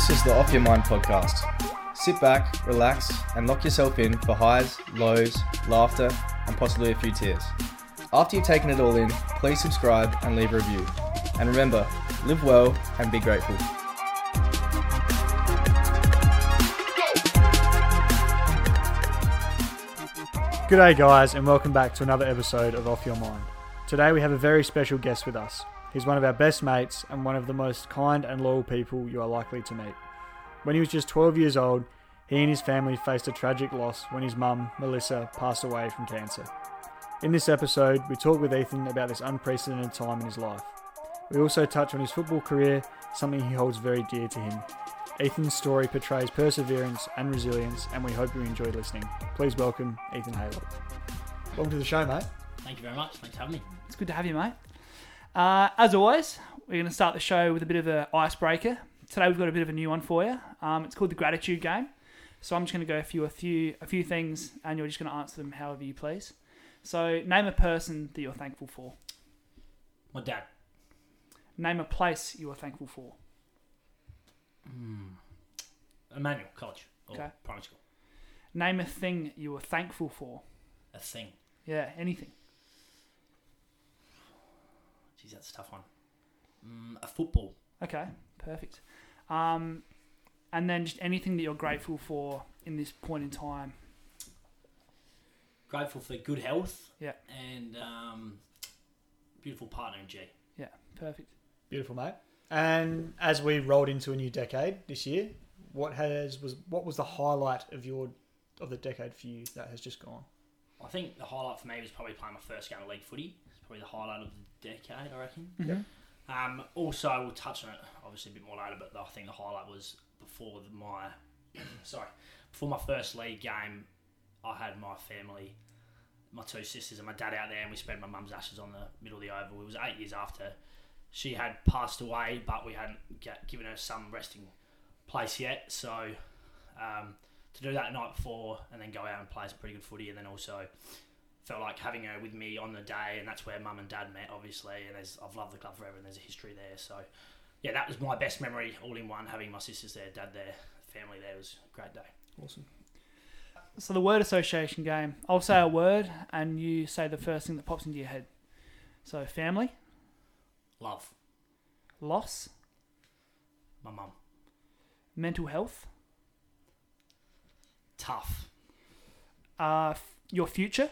This is the Off Your Mind podcast. Sit back, relax, and lock yourself in for highs, lows, laughter, and possibly a few tears. After you've taken it all in, please subscribe and leave a review. And remember, live well and be grateful. G'day, guys, and welcome back to another episode of Off Your Mind. Today we have a very special guest with us. He's one of our best mates and one of the most kind and loyal people you are likely to meet. When he was just 12 years old, he and his family faced a tragic loss when his mum, Melissa, passed away from cancer. In this episode, we talk with Ethan about this unprecedented time in his life. We also touch on his football career, something he holds very dear to him. Ethan's story portrays perseverance and resilience, and we hope you enjoy listening. Please welcome Ethan Hayward. Welcome to the show, mate. Thank you very much. Thanks for having me. It's good to have you, mate. Uh, as always, we're going to start the show with a bit of an icebreaker. Today we've got a bit of a new one for you. Um, it's called the gratitude game. So I'm just going to go through a few a few things, and you're just going to answer them however you please. So name a person that you're thankful for. My dad. Name a place you are thankful for. Emmanuel College. Or Okay. primary school. Name a thing you are thankful for. A thing. Yeah, anything. Geez, that's a tough one. Mm, a football. Okay, perfect. Um, and then just anything that you're grateful for in this point in time. Grateful for good health. Yeah. And um, beautiful partner in G. Yeah, perfect. Beautiful, mate. And as we rolled into a new decade this year, what has was what was the highlight of your of the decade for you that has just gone? I think the highlight for me was probably playing my first game of league footy. It's probably the highlight of the decade, I reckon. Mhm. Um, also, we'll touch on it obviously a bit more later, but I think the highlight was before the- my sorry before my first league game. I had my family, my two sisters, and my dad out there, and we spread my mum's ashes on the middle of the oval. It was eight years after she had passed away, but we hadn't get, given her some resting place yet. So um, to do that night before and then go out and play some pretty good footy, and then also felt like having her with me on the day, and that's where mum and dad met, obviously. And there's, I've loved the club forever, and there's a history there. So, yeah, that was my best memory, all in one. Having my sisters there, dad there, family there was a great day. Awesome. So the word association game. I'll say a word, and you say the first thing that pops into your head. So family, Love loss, my mum. mental health, Tough. uh, f- your future,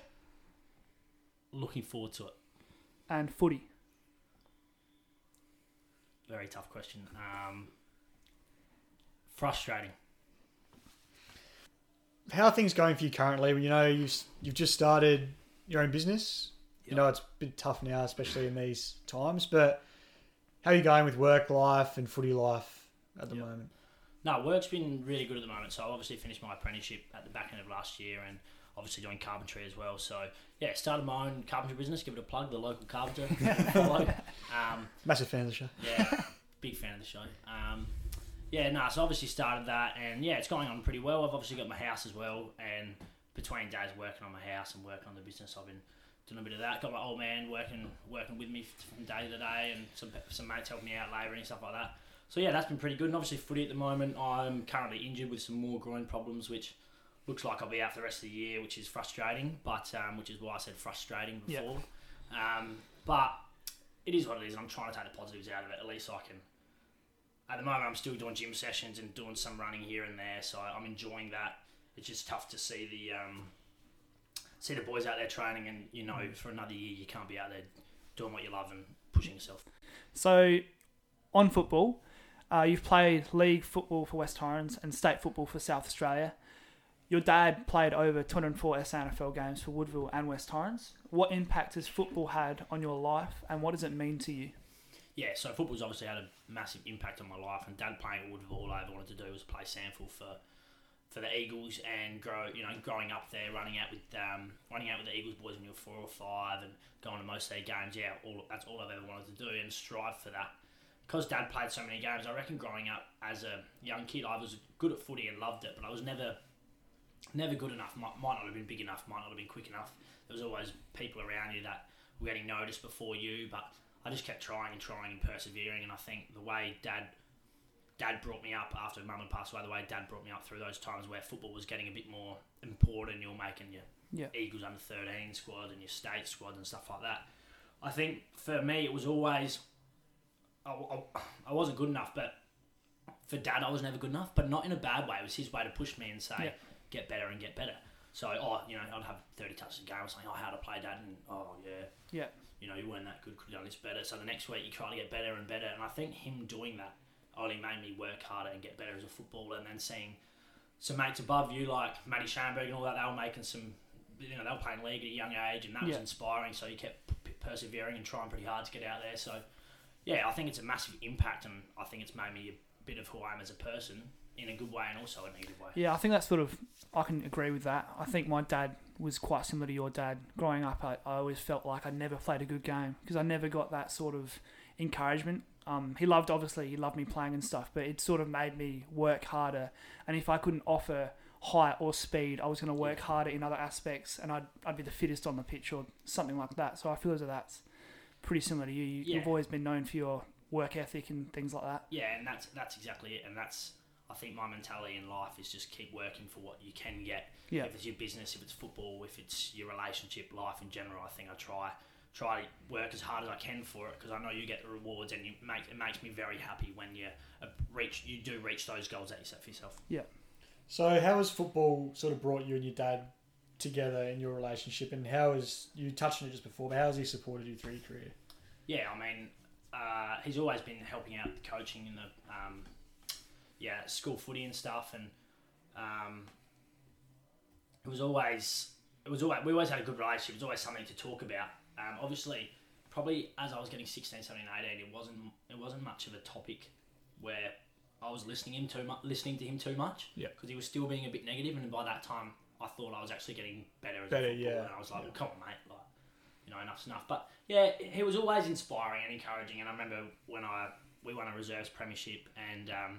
Looking forward to it. and footy. Very tough question. Um, frustrating. How are things going for you currently? You know, you've you've just started your own business. You know, it's a bit tough now, especially in these times. But how are you going with work life and footy life at the Yep. moment? No, work's been really good at the moment. So I obviously finished my apprenticeship at the back end of last year, and obviously doing carpentry as well. So yeah, started my own carpentry business. Give it a plug, the local carpenter. Um, Massive fan of the show. yeah, big fan of the show. Um, yeah, no, so obviously started that, and yeah, it's going on pretty well. I've obviously got my house as well, and between days working on my house and working on the business, I've been doing a bit of that. Got my old man working working with me from day to day, and some some mates helping me out labouring and stuff like that. So yeah, that's been pretty good. And obviously footy at the moment, I'm currently injured with some more groin problems, which looks like I'll be out for the rest of the year, which is frustrating. But um, which is why I said frustrating before. Um, but it is what it is. and I'm trying to take the positives out of it. At least I can. At the moment, I'm still doing gym sessions and doing some running here and there, so I'm enjoying that. It's just tough to see the um, see the boys out there training, and you know, for another year, you can't be out there doing what you love and pushing yourself. So, on football, uh, you've played league football for West Torrens and state football for South Australia. Your dad played over 204 SANFL games for Woodville and West Torrens. What impact has football had on your life, and what does it mean to you? Yeah, so football's obviously had a massive impact on my life, and Dad playing at Woodville, all I ever wanted to do was play SANFL for for the Eagles and grow. You know, growing up there, running out with um, running out with the Eagles boys when you were four or five, and going to most of their games. Yeah, all that's all I've ever wanted to do, and strive for that. Because Dad played so many games, I reckon growing up as a young kid, I was good at footy and loved it, but I was never never good enough. Might, might not have been big enough. Might not have been quick enough. There was always people around you that were getting noticed before you, but I just kept trying and trying and persevering. And I think the way Dad Dad brought me up after Mum had passed away. The way Dad brought me up through those times where football was getting a bit more important. You're making your Yeah. Eagles under 13 squad and your state squad and stuff like that. I think for me it was always I, I, I wasn't good enough, but for Dad I was never good enough, but not in a bad way. It was his way to push me and say Yeah. Get better and get better. So oh you know I'd have 30 touches a game. I was like oh how to play that, and oh yeah Yeah. you know, you weren't that good, could have done this better. So the next week you try to get better and better. And I think him doing that only made me work harder and get better as a footballer. And then seeing some mates above you like Matty Schamberg and all that, they were making some, you know, they were playing league at a young age and that was inspiring. So you kept p- persevering and trying pretty hard to get out there. So yeah, I think it's a massive impact and I think it's made me a bit of who I am as a person in a good way and also a negative way. Yeah, I think that's sort of I can agree with that. I think my dad was quite similar to your dad. Growing up, I, I always felt like I never played a good game because I never got that sort of encouragement. Um, he loved obviously he loved me playing and stuff, but it sort of made me work harder. And if I couldn't offer height or speed, I was going to work harder in other aspects, and I'd I'd be the fittest on the pitch or something like that. So I feel as though that's pretty similar to you. you Yeah. You've always been known for your work ethic and things like that. Yeah, and that's that's exactly it. And that's I think my mentality in life is just keep working for what you can get. Yeah. If it's your business, if it's football, if it's your relationship, life in general, I think I try try to work as hard as I can for it because I know you get the rewards and you make it makes me very happy when you uh, reach you do reach those goals that you set for yourself. Yeah. So, how has football sort of brought you and your dad together in your relationship, and how has you touched on it just before? But how has he supported you through your career? Yeah, I mean, uh, he's always been helping out the coaching in the um, yeah school footy and stuff, and um, it was always it was always we always had a good relationship. It was always something to talk about. Um, obviously, probably as I was getting 16, 17, 18, it wasn't it wasn't much of a topic where I was listening him too much, listening to him too much. Yeah. because he was still being a bit negative, and by that time, I thought I was actually getting better as Better, a footballer, yeah. and I was like, well, come on, mate, like you know, enough's enough. But yeah, he was always inspiring and encouraging. And I remember when I we won a reserves premiership, and um,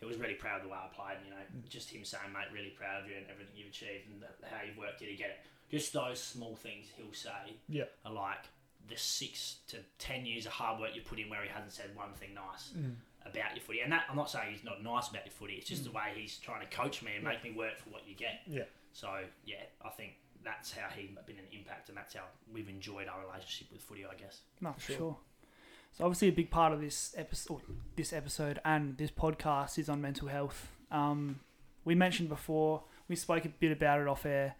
he was really proud of the way I played. And, You know, just him saying, "Mate, really proud of you and everything you've achieved and the, how you've worked here to get it." Just those small things he'll say Yeah. are like the six to ten years of hard work you put in, where he hasn't said one thing nice mm. about your footy. And that I'm not saying he's not nice about your footy. It's just mm. the way he's trying to coach me and make me work for what you get. Yeah. So yeah, I think that's how he's been an impact, and that's how we've enjoyed our relationship with footy. I guess. No, for Sure. sure. So obviously, a big part of this episode, this episode, and this podcast is on mental health. Um, we mentioned before, we spoke a bit about it off air.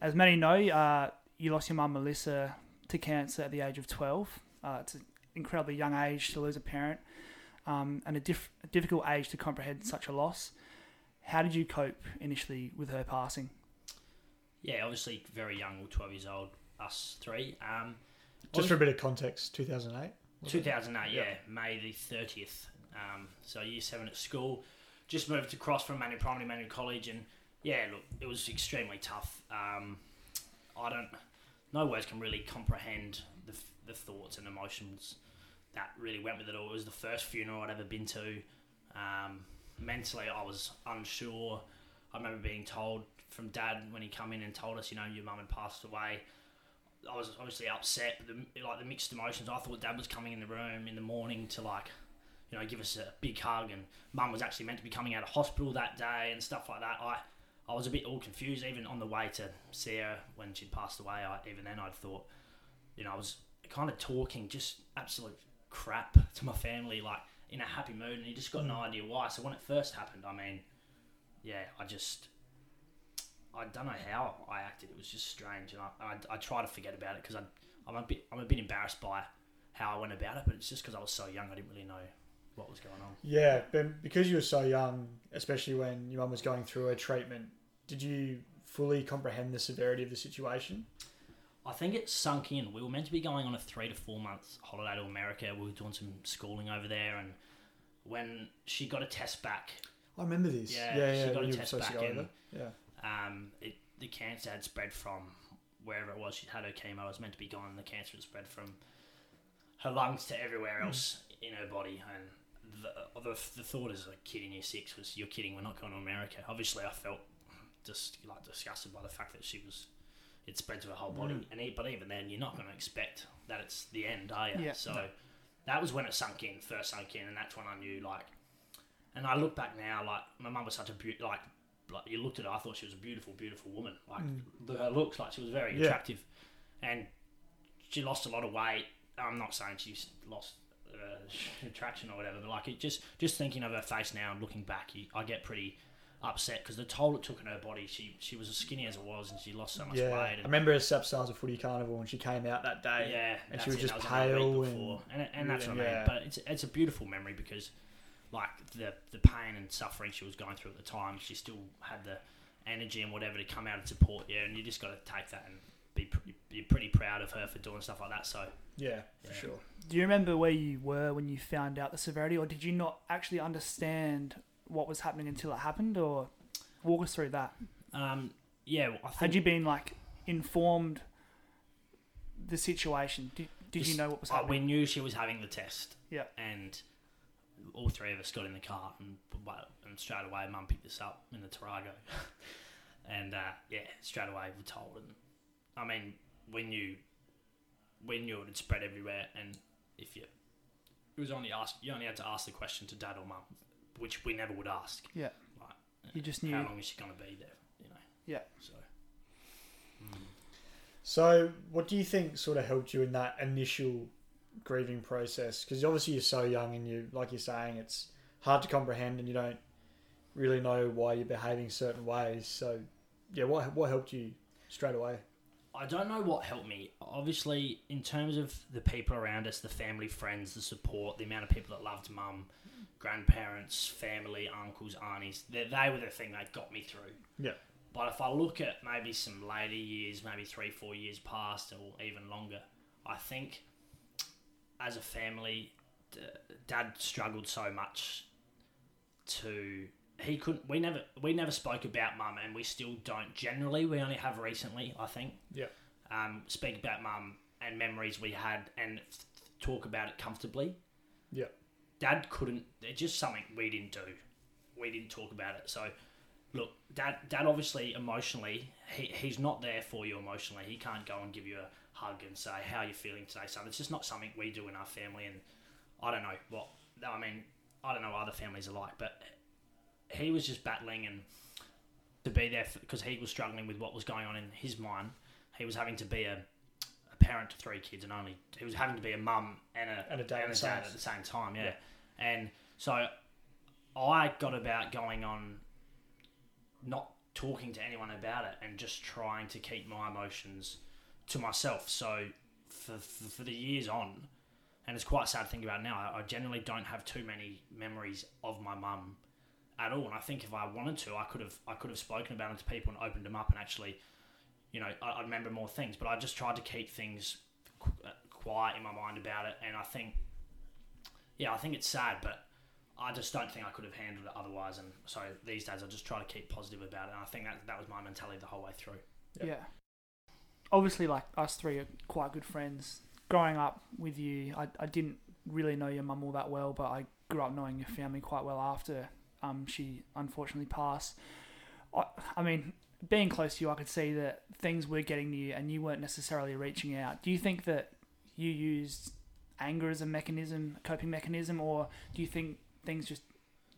As many know, uh, you lost your mum Melissa to cancer at the age of twelve. Uh, it's an incredibly young age to lose a parent, um, and a, diff- a difficult age to comprehend such a loss. How did you cope initially with her passing? Yeah, obviously very young. 12 years old, us three. Um, Just for a bit of context, 2008. 2008, yeah, Yeah. May the 30th. Um, so year seven at school. Just moved across from Manual Primary, Manual College, and yeah, look, it was extremely tough. Um, I don't, no words can really comprehend the, the thoughts and emotions that really went with it all. It was the first funeral I'd ever been to. Um, mentally, I was unsure. I remember being told from Dad when he come in and told us, you know, your mum had passed away. I was obviously upset, but the, like the mixed emotions. I thought Dad was coming in the room in the morning to like, you know, give us a big hug, and Mum was actually meant to be coming out of hospital that day and stuff like that. I, I was a bit all confused, even on the way to see her when she'd passed away. I, even then, I'd thought, you know, I was kind of talking just absolute crap to my family, like in a happy mood, and you just got no mm. idea why. So when it first happened, I mean, yeah, I just. I don't know how I acted. It was just strange, and I, I, I try to forget about it because I'm a bit I'm a bit embarrassed by how I went about it. But it's just because I was so young, I didn't really know what was going on. Yeah, but because you were so young, especially when your mum was going through her treatment, did you fully comprehend the severity of the situation? I think it sunk in. We were meant to be going on a three to four months holiday to America. We were doing some schooling over there, and when she got a test back, I remember this. Yeah, yeah, she got a when you were test back over. Yeah. Um, it, the cancer had spread from wherever it was. She'd had her chemo. It was meant to be gone. The cancer had spread from her lungs to everywhere else in her body. And the, the, the thought as a kid in year six was, "You're kidding. We're not going to America." Obviously, I felt just like disgusted by the fact that she was. It spread to her whole body, Mm. and but even then, you're not going to expect that it's the end, are you? Yeah. So No. that was when it sunk in, first sunk in, and that's when I knew like. And I look back now, like my mum was such a beaut, like, like you looked at her, I thought she was a beautiful, beautiful woman. Like the, her looks, like she was very Yeah. attractive, and she lost a lot of weight. I'm not saying she's lost uh, attraction or whatever, but like it just just thinking of her face now and looking back, you, I get pretty upset because the toll it took on her body. She she was as skinny as it was, and she lost so much yeah. weight. I remember her SAPSASA Footy Carnival when she came out that day. yeah, and she was it, just that only a week pale before. and, and, that's what I mean. yeah. But it's it's a beautiful memory because, like the the pain and suffering she was going through at the time, she still had the energy and whatever to come out and support you, and you just got to take that and be pretty, be pretty proud of her for doing stuff like that. So Yeah, for sure. Do you remember where you were when you found out the severity, or did you not actually understand what was happening until it happened? Or walk us through that. um, yeah, I think Had you been like informed the situation? Did, did you know what was uh, we knew she was having the test. Yeah. And all three of us got in the car and and straight away, Mum picked us up in the Tarago, and uh, yeah, straight away we're told. And I mean, we knew we knew it had spread everywhere, and if you it was only asked, you only had to ask the question to Dad or Mum, which we never would ask. Yeah. Like, You just knew. how long is she going to be there? You know. Yeah. So. mm. So, what do you think sort of helped you in that initial grieving process? Because obviously you're so young, and you, like you're saying, it's hard to comprehend, and you don't really know why you're behaving certain ways. So, yeah, what what helped you straight away? I don't know what helped me. Obviously, in terms of the people around us, the family, friends, the support, the amount of people that loved mum, grandparents, family, uncles, aunties, they, they were the thing that got me through. Yeah. But if I look at maybe some later years, maybe three, four years past, or even longer, I think as a family, d- Dad struggled so much to he couldn't. We never we never spoke about mum, and we still don't. Generally, we only have recently. I think. Yeah. Um, speak about mum and memories we had, and f- talk about it comfortably. Yeah. Dad couldn't. It's just something we didn't do. We didn't talk about it. So, look, Dad. Dad obviously emotionally, he, he's not there for you emotionally. He can't go and give you a hug and say how are you feeling today. So it's just not something we do in our family. And I don't know what. I mean, I don't know what other families are like, but he was just battling and to be there because he was struggling with what was going on in his mind. He was having to be a, a parent to three kids and only he was having to be a mum and a And a dad at the same- at the same time. Yeah. and so I got about going on not talking to anyone about it and just trying to keep my emotions to myself. So for, for, for the years on, and it's quite sad to think about now, I, I generally don't have too many memories of my mum at all. And I think if I wanted to, I could have I could have spoken about it to people and opened them up and actually, you know, I, I remember more things. But I just tried to keep things qu- uh, quiet in my mind about it. And I think, yeah, I think it's sad, but I just don't think I could have handled it otherwise. And so these days, I just try to keep positive about it. And I think that that was my mentality the whole way through. Yeah. Yeah. Obviously, like us three are quite good friends. Growing up with you, I, I didn't really know your mum all that well, but I grew up knowing your family quite well after um, she unfortunately passed. I, I mean, being close to you, I could see that things were getting to you and you weren't necessarily reaching out. Do you think that you used anger as a mechanism, a coping mechanism, or do you think things just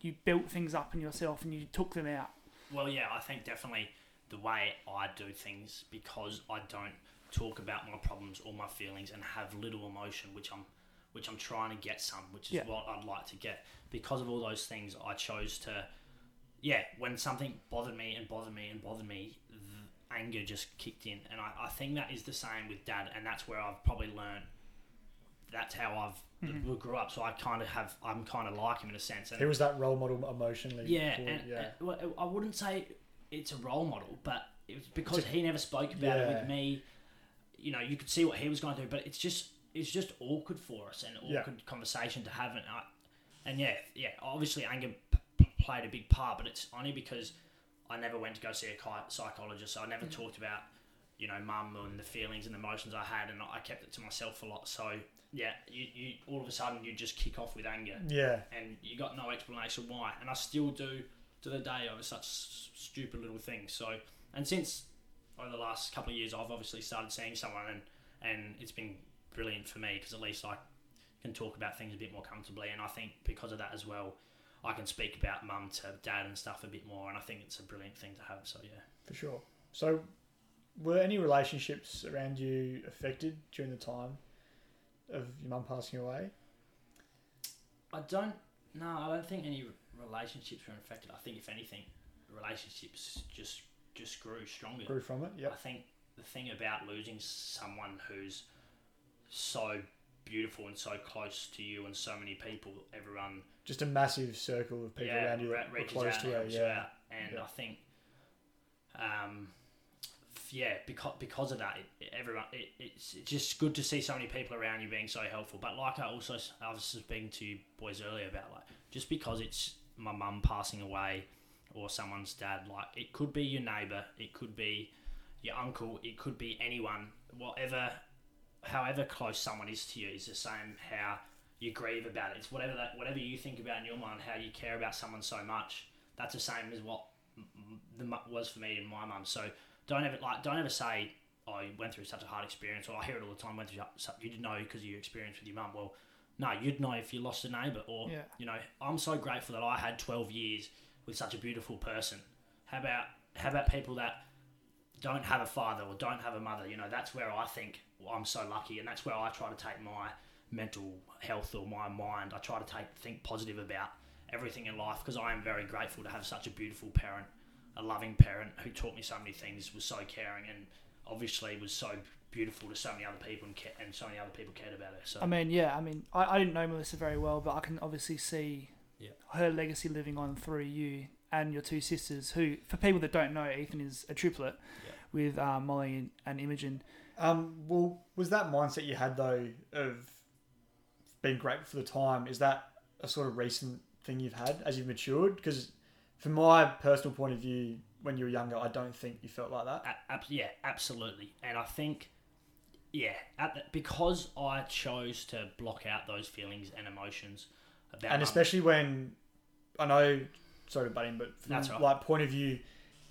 you built things up in yourself and you took them out? Well, yeah, I think definitely the way I do things because I don't talk about my problems or my feelings and have little emotion, which I'm which I'm trying to get some, which is Yeah. what I'd like to get. Because of all those things, I chose to, yeah, when something bothered me and bothered me and bothered me, the anger just kicked in. And I, I think that is the same with dad, and that's where I've probably learned. That's how I've Mhm. grew up, so I kind of have. I'm kind of like him in a sense. And He was that role model emotionally. yeah, for- and, yeah. uh, well, I wouldn't say it's a role model, but it was because he never spoke about it with me. You know, you could see what he was going through, but it's just it's just awkward for us and Yeah. awkward conversation to have. And I, and yeah, yeah, obviously anger p- played a big part, but it's only because I never went to go see a psychologist. So I never talked about you know mum and the feelings and emotions I had, and I kept it to myself a lot. So yeah, you, you all of a sudden you just kick off with anger yeah, and you got no explanation why. And I still do to the day over such stupid little things. So, and since over the last couple of years, I've obviously started seeing someone, and and it's been brilliant for me because at least I can talk about things a bit more comfortably. And I think because of that as well, I can speak about mum to dad and stuff a bit more. And I think it's a brilliant thing to have. So yeah. For sure. So, were any relationships around you affected during the time of your mum passing away? I don't. No, I don't think any relationships were affected. I think if anything, relationships just just grew stronger. Grew from it? Yeah. I think the thing about losing someone who's so beautiful and so close to you and so many people, everyone Just a massive circle of people yeah, around you re- that reaches close out to and her. Yeah. out. And Yeah. I think, um, yeah, because because of that, it, it- everyone it, it's, it's just good to see so many people around you being so helpful. But like I also I was speaking to you boys earlier about like just because it's my mum passing away or someone's dad, like it could be your neighbour, it could be your uncle, it could be anyone, whatever, however close someone is to you, is the same how you grieve about it. It's whatever that whatever you think about in your mind, how you care about someone so much. That's the same as what the was for me and my mum. So don't ever like don't ever say, "Oh, you went through such a hard experience," or I hear it all the time. Went through you didn't know because you experienced with your mum. Well, no, you'd know if you lost a neighbour, or Yeah. you know. I'm so grateful that I had 12 years with such a beautiful person. How about how about people that don't have a father or don't have a mother? You know, that's where I think well, I'm so lucky, and that's where I try to take my mental health or my mind. I try to take think positive about everything in life because I am very grateful to have such a beautiful parent, a loving parent who taught me so many things, was so caring, and obviously was so beautiful to so many other people and, ca- and so many other people cared about her. So I mean, yeah, I mean, I, I didn't know Melissa very well, but I can obviously see Yeah. her legacy living on through you and your two sisters, who, for people that don't know, Ethan is a triplet Yeah. with uh, Molly and, and Imogen. Um, well, was that mindset you had though of being grateful for the time? Is that a sort of recent thing you've had as you've matured? Because from my personal point of view, when you were younger, I don't think you felt like that. A- ab- yeah, absolutely. And I think, yeah, at the, because I chose to block out those feelings and emotions about and especially when I know, sorry to butt in, but from That's right. like point of view,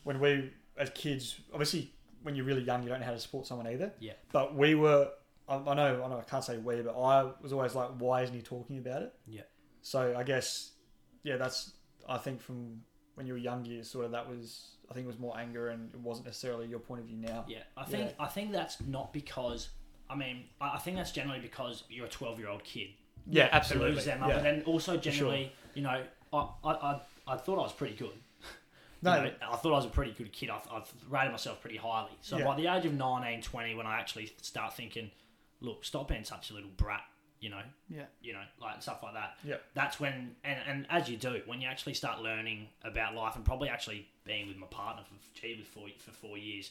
when we as kids, obviously when you're really young, you don't know how to support someone either. Yeah. But we were, I, I know, I know, I can't say we, but I was always like, why isn't he talking about it? Yeah. So I guess, yeah, that's I think from when you were younger, sort of that was I think it was more anger and it wasn't necessarily your point of view now. Yeah, I think. I think that's not because. I mean, I I think that's generally because you're a 12 year old kid. Yeah, absolutely. lose their mum, Yeah. but then also generally, you know, I, I, I, I thought I was pretty good. No, You know, I thought I was a pretty good kid. I've, I've rated myself pretty highly. So Yeah. by the age of 19, 20, when I actually start thinking, look, stop being such a little brat, you know, Yeah. you know, like stuff like that. Yeah. That's when, and, and as you do, when you actually start learning about life and probably actually being with my partner for, gee, with four, for four years,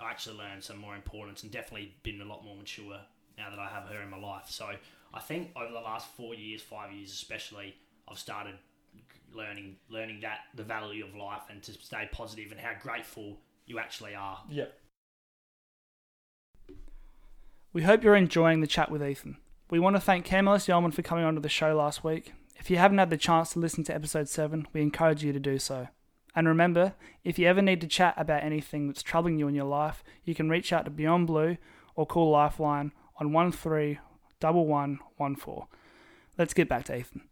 I actually learned some more importance and definitely been a lot more mature now that I have her in my life. So I think over the last four years, five years especially, I've started learning learning that the value of life and to stay positive and how grateful you actually are. yeah. We hope you're enjoying the chat with Ethan. We want to thank Camelis Yeoman for coming onto the show last week. If you haven't had the chance to listen to episode 7, we encourage you to do so. And remember, if you ever need to chat about anything that's troubling you in your life, you can reach out to Beyond Blue or call Lifeline on 131114. Let's get back to Ethan.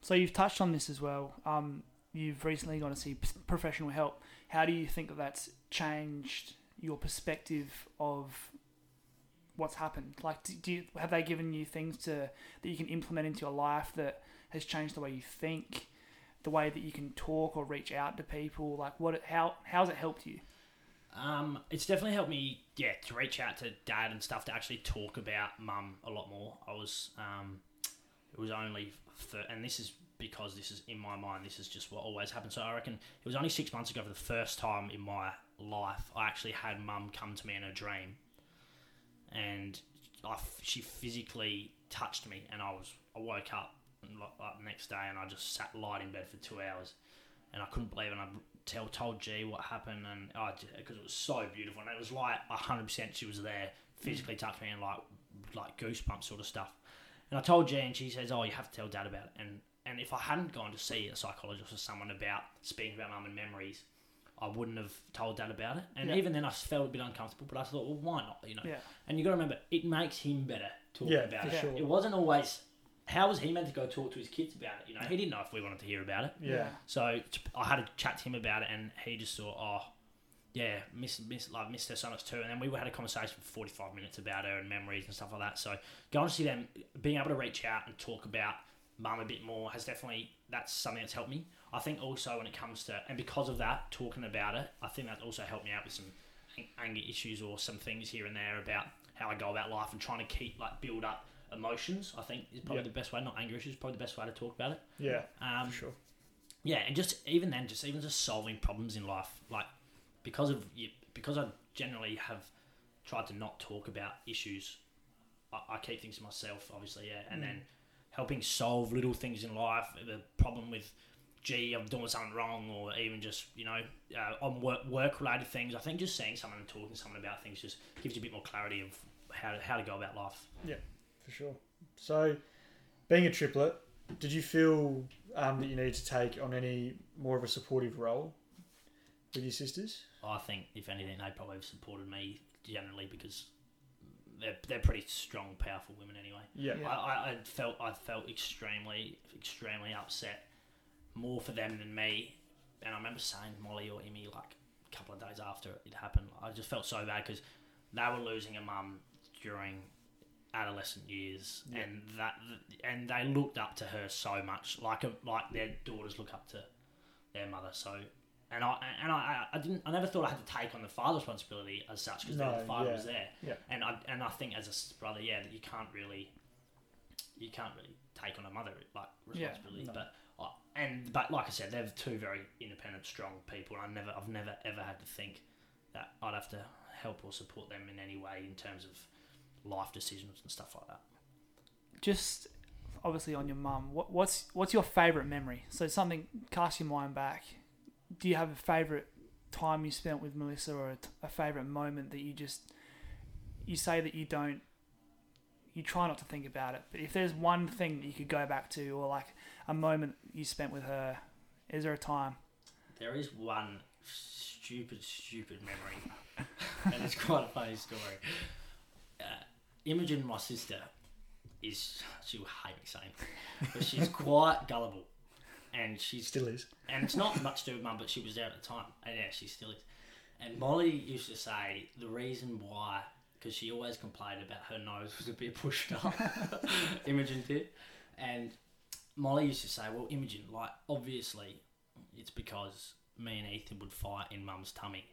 So you've touched on this as well. Um, you've recently gone to see professional help. How do you think that that's changed your perspective of what's happened? Like, do, do you, have they given you things to that you can implement into your life that has changed the way you think, the way that you can talk or reach out to people? Like, what? How how's it helped you? Um, it's definitely helped me, yeah, to reach out to dad and stuff to actually talk about mum a lot more. I was, um, it was only, for, and this is because this is in my mind. This is just what always happens. So I reckon it was only six months ago for the first time in my life I actually had mum come to me in a dream, and I she physically touched me, and I was I woke up the next day, and I just sat light in bed for two hours, and I couldn't believe it. And I tell told G what happened, and I because it was so beautiful, and it was like hundred percent she was there, physically touched me, and like like goosebumps sort of stuff. And I told G, and she says, "Oh, you have to tell Dad about it." And and if I hadn't gone to see a psychologist or someone about speaking about mum and memories, I wouldn't have told dad about it. And Yeah. even then, I felt a bit uncomfortable. But I thought, well, why not? You know. Yeah. And you got to remember, it makes him better talking Yeah, about for it. sure. It wasn't always. How was he meant to go talk to his kids about it? You know, he didn't know if we wanted to hear about it. Yeah. So I had to chat to him about it, and he just thought, oh, yeah, miss, miss, like, missed her so much too. And then we had a conversation for 45 minutes about her and memories and stuff like that. So going to see them, being able to reach out and talk about mum a bit more has definitely, that's something that's helped me. I think also when it comes to, and because of that, talking about it, I think that also helped me out with some anger issues or some things here and there about how I go about life and trying to keep, like, build up emotions. I think is probably Yeah. the best way, not anger issues, probably the best way to talk about it. Yeah. Um, For sure. yeah, and just even then, just even just solving problems in life, like because of you, because I generally have tried to not talk about issues. I, I keep things to myself, obviously, yeah, and then helping solve little things in life. The problem with, gee, I'm doing something wrong, or even just you know uh, on work work related things. I think just seeing someone and talking to someone about things just gives you a bit more clarity of how to, how to go about life. Yeah, for sure. So, being a triplet, did you feel um, that you needed to take on any more of a supportive role with your sisters? I think if anything, they probably have supported me generally because they're they're pretty strong, powerful women anyway. Yeah. Yeah. I, I, I felt I felt extremely extremely upset more for them than me, and I remember saying Molly or Emmy like a couple of days after it happened, I just felt so bad because they were losing a mum during adolescent years, Yeah. and that and they looked up to her so much, like a, like their daughters look up to their mother. So. And I and I, I didn't I never thought I had to take on the father responsibility as such because No, the father yeah. was there. Yeah. And I and I think as a brother, yeah, that you can't really you can't really take on a mother like Yeah, responsibility. no. But and but like I said, they're two very independent, strong people. I never I've never ever had to think that I'd have to help or support them in any way in terms of life decisions and stuff like that. Just obviously on your mum. What, what's what's your favourite memory? So something cast your mind back. Do you have a favourite time you spent with Melissa, or a favourite moment that you just you say that you don't you try not to think about it, but if there's one thing that you could go back to, or like a moment you spent with her, is there a time? There is one stupid, stupid memory, and it's quite a funny story. Uh, Imogen, my sister, is she will hate me saying, it, but she's quite gullible, and she Still is. and it's not much to do with mum, but she was there at the time, and yeah, she still is. And Molly used to say the reason why, because she always complained about her nose was a bit pushed up. Imogen did, and Molly used to say, "Well, Imogen, like obviously, it's because me and Ethan would fight in Mum's tummy,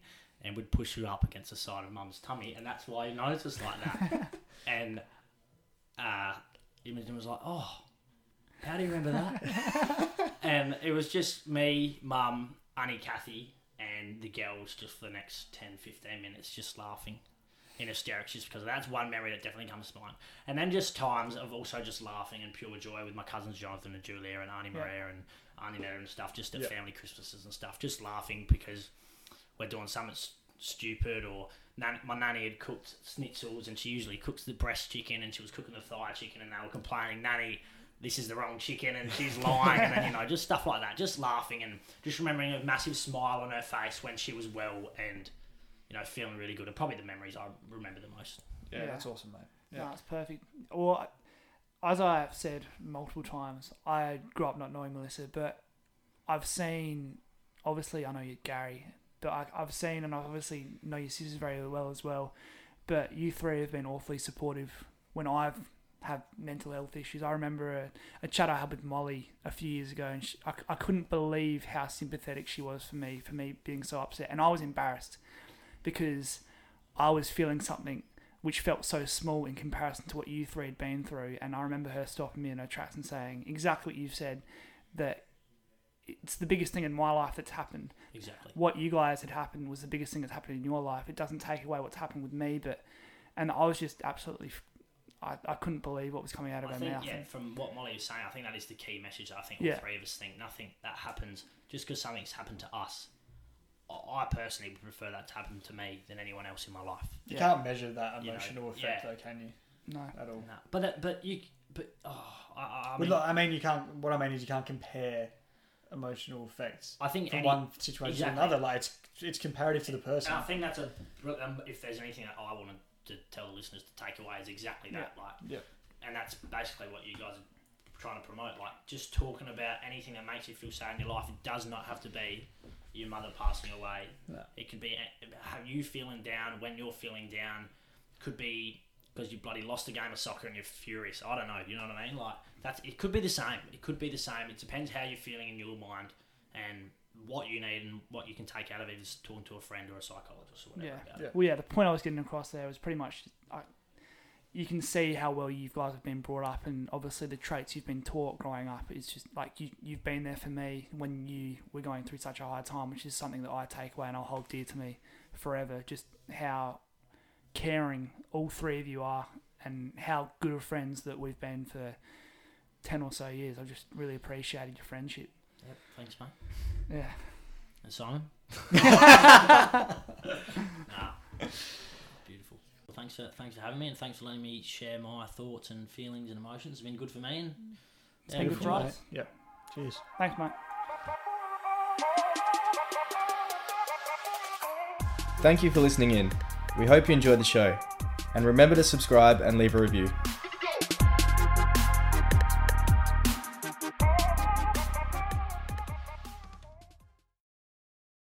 and would push you up against the side of Mum's tummy, and that's why your nose was like that." and uh, Imogen was like, "Oh, how do you remember that?" and it was just me, Mum, Annie, Kathy, and the girls just for the next 10, 15 minutes just laughing in hysterics just because that's one memory that definitely comes to mind. And then just times of also just laughing and pure joy with my cousins Jonathan and Julia and Auntie Yeah. Maria and Auntie Netta and stuff, just at Yeah. family Christmases and stuff, just laughing because we're doing something stupid or nan- my nanny had cooked schnitzels and she usually cooks the breast chicken and she was cooking the thigh chicken and they were complaining, Nanny, this is the wrong chicken and she's lying and then you know just stuff like that just laughing and just remembering a massive smile on her face when she was well and you know feeling really good and probably the memories I remember the most Yeah, Yeah. that's awesome, mate. Yeah. No, it's perfect. Or, as I've said multiple times, I grew up not knowing Melissa, but I've seen, obviously, I know you, Gary, but I, I've seen and I obviously know your sisters very well as well. But you three have been awfully supportive when I've had mental health issues. I remember a, a chat I had with Molly a few years ago, and she, I, I couldn't believe how sympathetic she was for me, for me being so upset. And I was embarrassed because I was feeling something which felt so small in comparison to what you three had been through. And I remember her stopping me in her tracks and saying exactly what you've said that it's the biggest thing in my life that's happened. exactly What you guys had happened was the biggest thing that's happened in your life. It doesn't take away what's happened with me, but and I was just absolutely, I, I couldn't believe what was coming out of I her think mouth. yeah from what Molly was saying I think that is the key message that I think Yeah. all three of us think nothing that happens just because something's happened to us I- I personally would prefer that to happen to me than anyone else in my life You Yeah. can't measure that You know, emotional effect, yeah. though, can you? No. At all. no. but that, but you but oh I, I, I mean, look, I mean, you can't. What I mean is, you can't compare emotional effects I think from any, one situation exactly. to another. Like it's it's comparative to the person. And I think that's a um, if there's anything that I wanted to tell the listeners to take away is exactly that. Like, Yeah. and that's basically what you guys are trying to promote. Like, just talking about anything that makes you feel sad in your life. It does not have to be your mother passing away. No. It could be have you feeling down when you're feeling down. Could be because you bloody lost a game of soccer and you're furious. I don't know. You know what I mean? Like that's it. Could be the same. It could be the same. It depends how you're feeling in your mind and what you need and what you can take out of it is talking to a friend or a psychologist or whatever. Yeah. About Yeah. it. Well, yeah, the point I was getting across there was pretty much I, you can see how well you guys have been brought up, and obviously the traits you've been taught growing up. It's just like you, you've been there for me when you were going through such a hard time, which is something that I take away and I'll hold dear to me forever. Just how caring all three of you are, and how good of friends that we've been for 10 or so years. I've just really appreciated your friendship. Yep. Thanks, mate. Yeah. And Simon? nah. Beautiful. Well, thanks for thanks for having me, and thanks for letting me share my thoughts and feelings and emotions. It's been good for me, and mm. It's yeah, been good good for for us. us. Yeah. Cheers. Thanks, mate. Thank you for listening in. We hope you enjoyed the show. And remember to subscribe and leave a review.